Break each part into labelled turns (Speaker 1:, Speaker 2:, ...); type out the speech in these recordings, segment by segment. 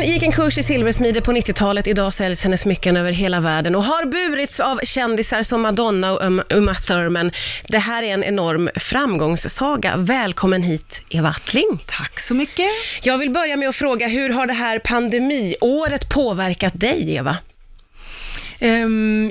Speaker 1: Hon gick en kurs i silversmide på 90-talet. Idag säljs hennes smycken över hela världen och har burits av kändisar som Madonna och Um- Uma Thurman. Det här är en enorm framgångssaga. Välkommen hit, Eva Attling.
Speaker 2: Tack så mycket.
Speaker 1: Jag vill börja med att fråga, hur har det här pandemiåret påverkat dig, Eva?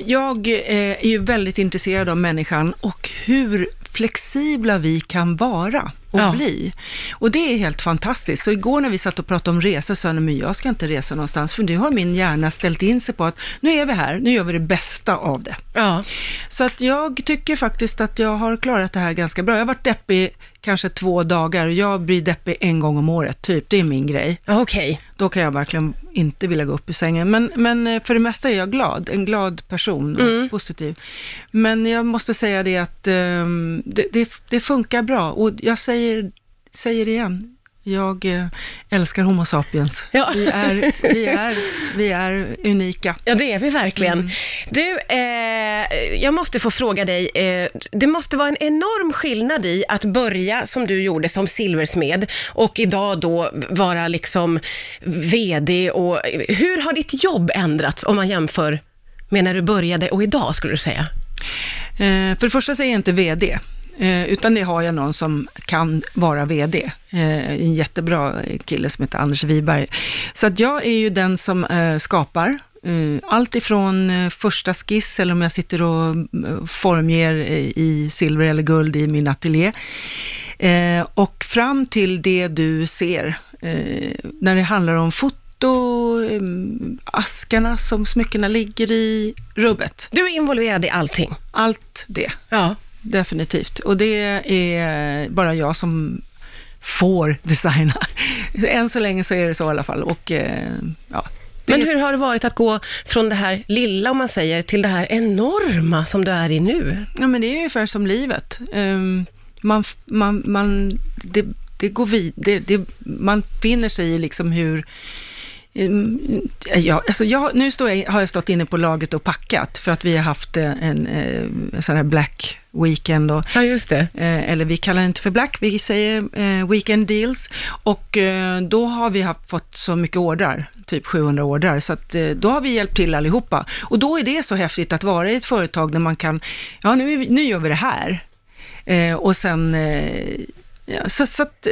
Speaker 2: Jag eh, är ju väldigt intresserad av människan och hur flexibla vi kan vara och
Speaker 1: Ja.
Speaker 2: bli. Och det är helt fantastiskt. Så igår när vi satt och pratade om resa sa jag, men jag ska inte resa någonstans, för nu har min hjärna ställt in sig på att nu är vi här, nu gör vi det bästa av det.
Speaker 1: Ja.
Speaker 2: Så att jag tycker faktiskt att jag har klarat det här ganska bra. Jag har varit deppig kanske två dagar. Jag blir deppig en gång om året, typ. Det är min grej.
Speaker 1: Okej.
Speaker 2: Då kan jag verkligen inte vilja gå upp i sängen. Men, men eh, för det mesta är jag glad, en glad person och
Speaker 1: Mm.
Speaker 2: positiv. Men jag måste säga det att ehm, det, det, det funkar bra och jag säger, säger det igen. Jag eh, älskar Homo sapiens.
Speaker 1: Ja.
Speaker 2: Vi, är, vi, är, vi är unika.
Speaker 1: Ja, det är vi verkligen.
Speaker 2: Mm.
Speaker 1: Du, eh, jag måste få fråga dig, eh, det måste vara en enorm skillnad i att börja som du gjorde som silversmed och idag då vara liksom VD och hur har ditt jobb ändrats om man jämför med när du började och idag skulle du säga?
Speaker 2: Eh, för det första så är jag inte VD, eh, utan det har jag någon som kan vara VD. Eh, en jättebra kille som heter Anders Wiberg. Så att jag är ju den som eh, skapar. eh, Allt ifrån eh, första skiss, eller om jag sitter och formger i silver eller guld i min ateljé. Och fram till det du ser, när det handlar om foto, askarna som smyckena ligger i, rubbet.
Speaker 1: Du är involverad i allting.
Speaker 2: Allt det.
Speaker 1: Ja.
Speaker 2: Definitivt. Och det är bara jag som får designa. Än så länge så är det så i alla fall. Och, eh, ja, det,
Speaker 1: Men hur har det varit att gå från det här lilla, om man säger, till det här enorma som du är i nu?
Speaker 2: ja, men det är ungefär som livet. Ehm, man, man, man, det, det går vid, det, det, man finner sig i liksom hur Ja, alltså jag, nu jag, har jag stått inne på lagret och packat för att vi har haft eh, en, eh, en sån här black weekend och
Speaker 1: Ja, just det.
Speaker 2: Eh, eller vi kallar det inte för black, vi säger weekend deals. Och då har vi haft, fått så mycket ordrar, typ 700 ordrar, så att, då har vi hjälpt till allihopa. Och då är det så häftigt att vara i ett företag där man kan, ja nu, nu gör vi det här. Och sen, ja, så, så, att,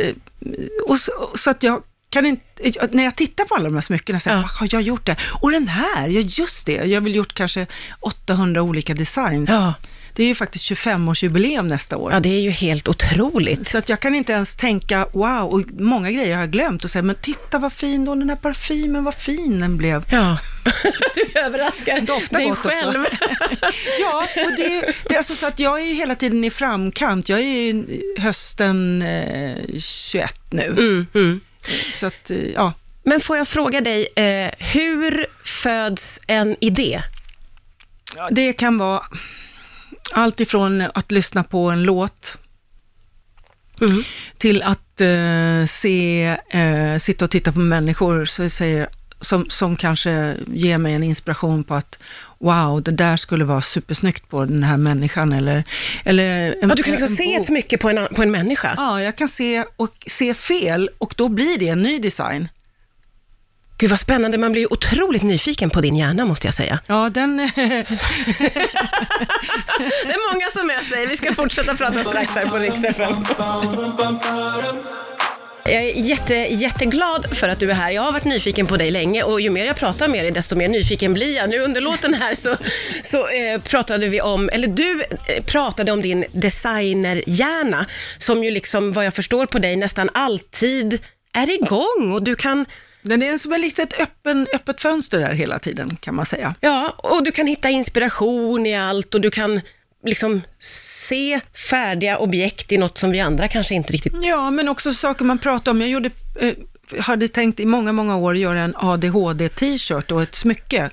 Speaker 2: och, så, så att jag kan inte, när jag tittar på alla de här smyckena, så här,
Speaker 1: Ja.
Speaker 2: "Vad har jag gjort det? Och den här, ja just det, jag har väl gjort kanske 800 olika designs.
Speaker 1: Ja.
Speaker 2: Det är ju faktiskt 25-årsjubileum nästa år.
Speaker 1: Ja, det är ju helt otroligt.
Speaker 2: Så att jag kan inte ens tänka, wow, och många grejer har jag glömt och säga, men titta vad fin då, den här parfymen, vad fin den blev.
Speaker 1: Ja, du överraskar
Speaker 2: Doftar
Speaker 1: dig
Speaker 2: gott också.
Speaker 1: själv.
Speaker 2: Ja, och det, det är alltså så att jag är ju hela tiden i framkant. Jag är ju hösten eh, 21 nu.
Speaker 1: Mm, mm.
Speaker 2: Så att, eh, ja.
Speaker 1: Men får jag fråga dig, eh, hur föds en idé?
Speaker 2: Det kan vara allt ifrån att lyssna på en låt
Speaker 1: Mm.
Speaker 2: till att eh, se, eh, sitta och titta på människor så jag säger, som, som kanske ger mig en inspiration på att wow, det där skulle vara supersnyggt på den här människan eller... eller en,
Speaker 1: Ja, du kan liksom
Speaker 2: en
Speaker 1: se ett smycke på en, på en människa.
Speaker 2: Ja, jag kan se, och se fel och då blir det en ny design.
Speaker 1: Gud vad spännande, man blir ju otroligt nyfiken på din hjärna måste jag säga.
Speaker 2: Ja, den...
Speaker 1: Det är många som är sig. Vi ska fortsätta prata strax här på Rix FM. Jag är jätte, jätteglad för att du är här. Jag har varit nyfiken på dig länge och ju mer jag pratar med dig, desto mer nyfiken blir jag. Nu under låten här så, så eh, pratade vi om, eller du eh, pratade om din designerhjärna, som ju liksom, vad jag förstår på dig, nästan alltid är igång och du kan,
Speaker 2: den är som ett litet öppen, öppet fönster där hela tiden, kan man säga.
Speaker 1: ja, och du kan hitta inspiration i allt och du kan liksom se färdiga objekt i något som vi andra kanske inte riktigt...
Speaker 2: Ja, men också saker man pratar om. Jag gjorde, eh, hade tänkt i många, många år göra en ADHD-t-shirt och ett smycke.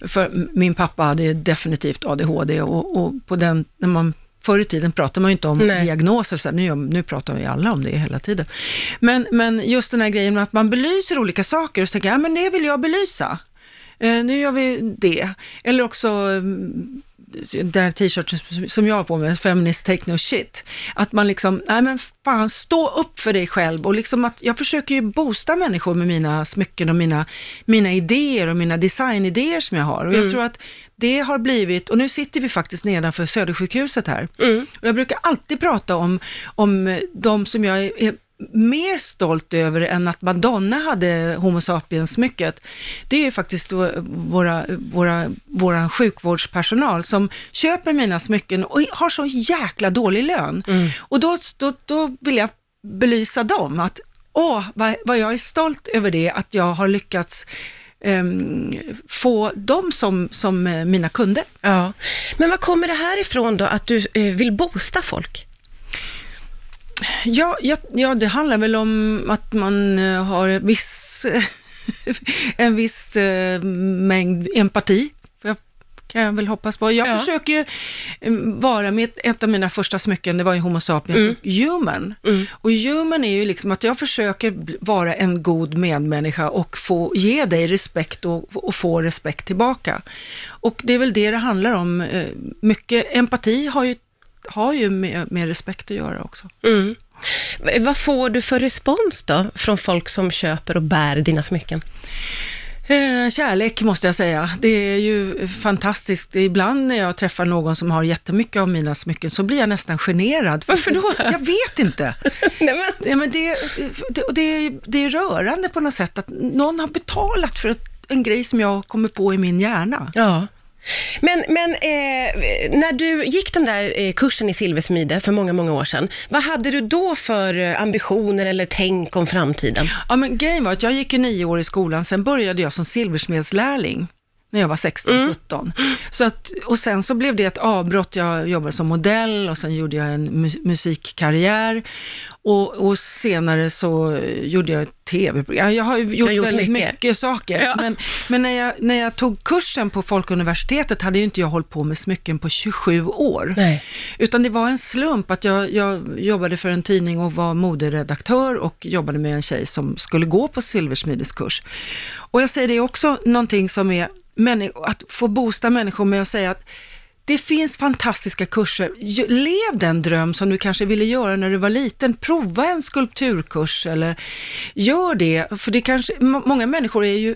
Speaker 2: För min pappa hade definitivt ADHD och, och på den, när man Förr i tiden pratade man ju inte om
Speaker 1: Nej.
Speaker 2: diagnoser, så här, nu, nu pratar vi alla om det hela tiden. Men, men just den här grejen med att man belyser olika saker och så tänker jag, ja men det vill jag belysa. Eh, nu gör vi det. Eller också mm, den här t-shirten som jag har på mig, Feminist Take No Shit, att man liksom, nej men fan, stå upp för dig själv och liksom att jag försöker ju boosta människor med mina smycken och mina, mina idéer och mina designidéer som jag har. Och jag
Speaker 1: Mm.
Speaker 2: tror att det har blivit, och nu sitter vi faktiskt nedanför Södersjukhuset här,
Speaker 1: Mm.
Speaker 2: och jag brukar alltid prata om, om de som jag är, är mer stolt över än att Madonna hade Homo sapiens-smycket. Det är ju faktiskt då våra, våra, våra sjukvårdspersonal som köper mina smycken och har så jäkla dålig lön. Och då, då, då vill jag belysa dem, att åh, vad, vad jag är stolt över det, att jag har lyckats ehm, få dem som, som eh, mina kunder.
Speaker 1: Ja. Men vad kommer det här ifrån då, att du eh, vill boosta folk?
Speaker 2: Ja, ja, ja, det handlar väl om att man eh, har en viss, en viss eh, mängd empati. Jag, kan jag väl hoppas på. Jag
Speaker 1: Ja.
Speaker 2: försöker eh, vara med, ett av mina första smycken, det var ju Homo sapiens, och human.
Speaker 1: Mm.
Speaker 2: Och human är ju liksom att jag försöker vara en god medmänniska och få ge dig respekt och, och få respekt tillbaka. Och det är väl det det handlar om. eh, Mycket empati har ju, har ju med, med respekt att göra också.
Speaker 1: Mm. Vad får du för respons då, från folk som köper och bär dina smycken?
Speaker 2: Eh, kärlek måste jag säga. Det är ju fantastiskt. Ibland när jag träffar någon som har jättemycket av mina smycken så blir jag nästan generad.
Speaker 1: Varför då?
Speaker 2: Jag vet inte.
Speaker 1: Nej, men...
Speaker 2: Ja, men det, det, och det, är, det är rörande på något sätt att någon har betalat för en grej som jag kommer på i min hjärna.
Speaker 1: Ja. Men, men eh, när du gick den där eh, kursen i silversmide för många, många år sedan, vad hade du då för eh, ambitioner eller tänk om framtiden?
Speaker 2: Ja, men grejen var att jag gick ju nio år i skolan, sen började jag som silversmedslärling när jag var 16-17. Så att, och sen så blev det ett avbrott, jag jobbade som modell och sen gjorde jag en mu- musikkarriär och, och senare så gjorde jag ett tv-program. Jag har gjort,
Speaker 1: gjort
Speaker 2: väldigt
Speaker 1: mycket.
Speaker 2: mycket, saker.
Speaker 1: Ja.
Speaker 2: Men, men när, jag, när jag tog kursen på Folkuniversitetet hade ju inte jag hållit på med smycken på 27 år.
Speaker 1: Nej.
Speaker 2: Utan det var en slump att jag, jag jobbade för en tidning och var moderedaktör och jobbade med en tjej som skulle gå på silversmideskurs. Och jag säger det också någonting som är att få boosta människor med att säga att det finns fantastiska kurser. Lev den dröm som du kanske ville göra när du var liten. Prova en skulpturkurs eller gör det. För det kanske, må- många människor är ju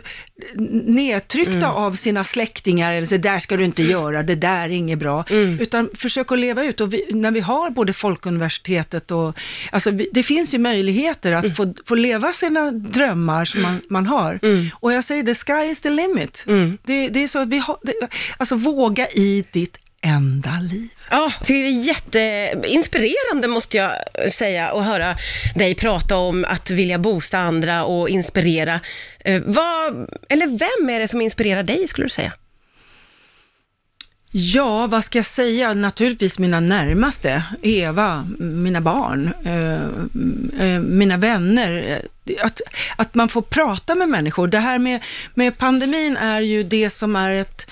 Speaker 2: nedtryckta av sina släktingar eller så där ska du inte göra, det där är inget bra. Utan försök att leva ut. Och vi, när vi har både Folkuniversitetet och, alltså vi, det finns ju möjligheter att få, få leva sina drömmar som man, man har. Och jag säger the sky is the limit. Det, det är så, vi har, det, alltså våga i ditt enda liv.
Speaker 1: Ja, jag tycker det är jätteinspirerande måste jag säga att höra dig prata om att vilja boosta andra och inspirera. Eh, vad, eller vem är det som inspirerar dig skulle du säga?
Speaker 2: Ja, vad ska jag säga? Naturligtvis mina närmaste, Eva, mina barn, eh, eh, mina vänner. Eh, Att, att man får prata med människor. Det här med, med pandemin är ju det som är ett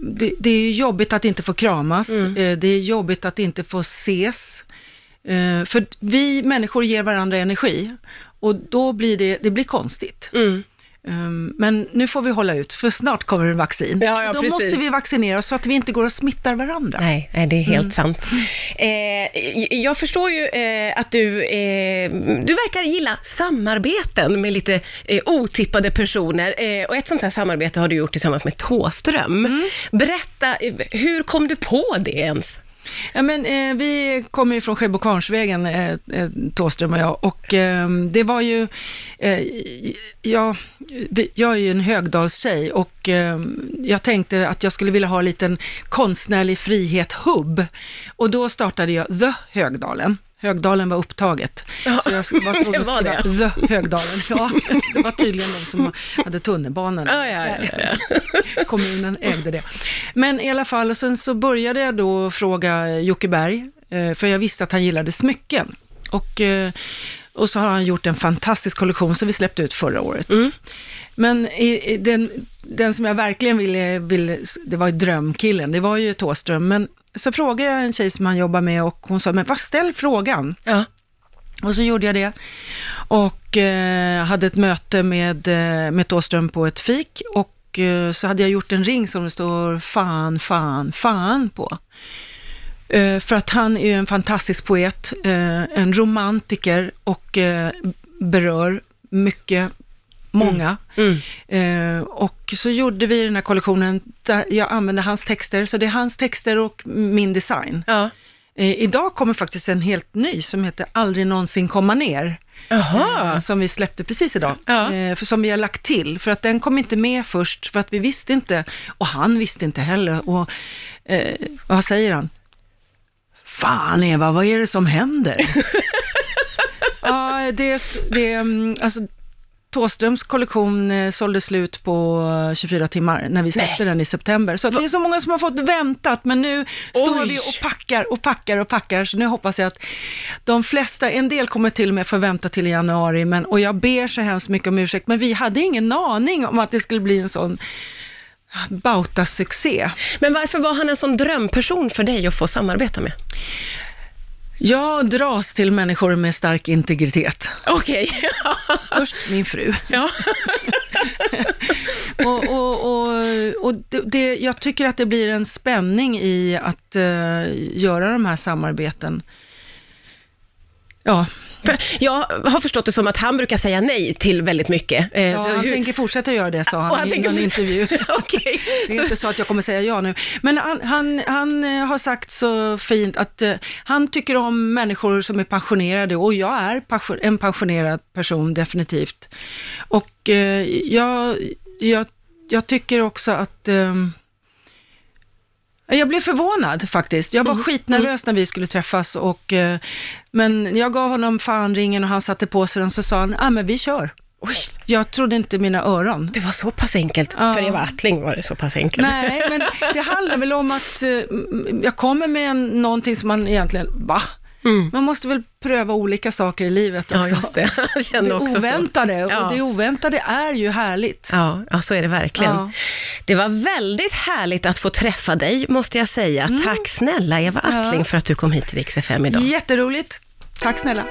Speaker 2: det, det är jobbigt att inte få kramas, eh, det är jobbigt att inte få ses. Eh, för vi människor ger varandra energi och då blir det, det blir konstigt. Um, Men nu får vi hålla ut, för snart kommer det vaccin.
Speaker 1: Ja, ja,
Speaker 2: Då
Speaker 1: precis.
Speaker 2: måste vi vaccinera oss så att vi inte går och smittar varandra.
Speaker 1: Nej, det är helt sant. Eh, jag förstår ju eh, att du, eh, du verkar gilla samarbeten med lite eh, otippade personer. Eh, och ett sånt här samarbete har du gjort tillsammans med Tåström. Berätta, eh, hur kom du på det ens?
Speaker 2: Ja, men, eh, vi kommer ju från Sjöbo-Kvarnsvägen, eh, eh, Thåström och jag, och eh, det var ju, eh, jag, jag är ju en Högdalstjej och eh, jag tänkte att jag skulle vilja ha en liten konstnärlig frihet-hubb. Och då startade jag The Högdalen. Högdalen var upptaget.
Speaker 1: Ja,
Speaker 2: så jag var
Speaker 1: det
Speaker 2: tvungen att skriva The Högdalen. Ja, det var tydligen de som hade tunnelbanan.
Speaker 1: Ja, ja, ja.
Speaker 2: Kommunen ägde det. Men i alla fall, och sen så började jag då fråga Jocke Berg, eh, för jag visste att han gillade smycken. Och, eh, och så har han gjort en fantastisk kollektion som vi släppte ut förra året. Men i, i den, den som jag verkligen ville, ville, det var ju drömkillen, det var ju Thåström. Men så frågade jag en tjej som han jobbar med och hon sa, men vad ställ frågan.
Speaker 1: Ja.
Speaker 2: Och så gjorde jag det. Och eh, hade ett möte med, eh, med Thåström på ett fik och och eh, så hade jag gjort en ring som det står fan, fan, fan på. Eh, För att han är ju en fantastisk poet, eh, en romantiker och eh, berör mycket, många.
Speaker 1: Mm.
Speaker 2: Eh, och så gjorde vi den här kollektionen där jag använde hans texter, så det är hans texter och min design.
Speaker 1: Ja.
Speaker 2: Eh, idag kommer faktiskt en helt ny som heter Aldrig någonsin komma ner. Eh, Som vi släppte precis idag.
Speaker 1: Ja.
Speaker 2: Eh, för som vi har lagt till, för att den kom inte med först, för att vi visste inte, och han visste inte heller. Och eh, vad säger han? Fan Eva, vad är det som händer? ja, det, det, mm, alltså Thåströms kollektion eh, sålde slut på eh, 24 timmar när vi släppte den i september. Så det är så många som har fått väntat, men nu står
Speaker 1: Oj.
Speaker 2: vi och packar och packar och packar. Så nu hoppas jag att de flesta, en del kommer till och med få vänta till januari, men, och jag ber så hemskt mycket om ursäkt, men vi hade ingen aning om att det skulle bli en sån Bauta-succé.
Speaker 1: Men varför var han en sån drömperson för dig att få samarbeta med?
Speaker 2: Jag dras till människor med stark integritet.
Speaker 1: Okej.
Speaker 2: Först min fru.
Speaker 1: ja.
Speaker 2: Och, och, och, och det- jag tycker att det blir en spänning i att eh, göra de här samarbeten. Ja,
Speaker 1: Jag har förstått det som att han brukar säga nej till väldigt mycket. Eh,
Speaker 2: ja
Speaker 1: så
Speaker 2: han
Speaker 1: hur-
Speaker 2: tänker fortsätta göra det, sa
Speaker 1: Och
Speaker 2: han,
Speaker 1: han
Speaker 2: i
Speaker 1: tänker-
Speaker 2: någon intervju.
Speaker 1: Okej.
Speaker 2: Det är
Speaker 1: Så-
Speaker 2: inte så att jag kommer säga ja nu. Men han, han, han eh, har sagt så fint att eh, han tycker om människor som är passionerade och jag är passion, en passionerad person definitivt. Och eh, jag, jag, jag tycker också att ehm, jag blev förvånad faktiskt. Jag var
Speaker 1: Mm.
Speaker 2: skitnervös när vi skulle träffas, och, eh, men jag gav honom fanringen och han satte på sig den, så sa han, ah, men vi kör.
Speaker 1: Oj,
Speaker 2: Jag trodde inte mina öron.
Speaker 1: det var så pass enkelt.
Speaker 2: Ja.
Speaker 1: För Eva Attling var det så pass enkelt.
Speaker 2: Nej, men det handlar väl om att eh, jag kommer med en, någonting som man egentligen, va?
Speaker 1: Mm.
Speaker 2: Man måste väl pröva olika saker i livet
Speaker 1: Ja,
Speaker 2: också.
Speaker 1: just det. Jag kände
Speaker 2: det
Speaker 1: också så.
Speaker 2: oväntade,
Speaker 1: Ja.
Speaker 2: och det oväntade är ju härligt.
Speaker 1: Ja, ja, så är det verkligen.
Speaker 2: Ja.
Speaker 1: Det var väldigt härligt att få träffa dig, måste jag säga. Tack snälla Eva
Speaker 2: Mm. Ja.
Speaker 1: Attling för att du kom hit till Rix FM idag.
Speaker 2: Jätteroligt. Tack snälla.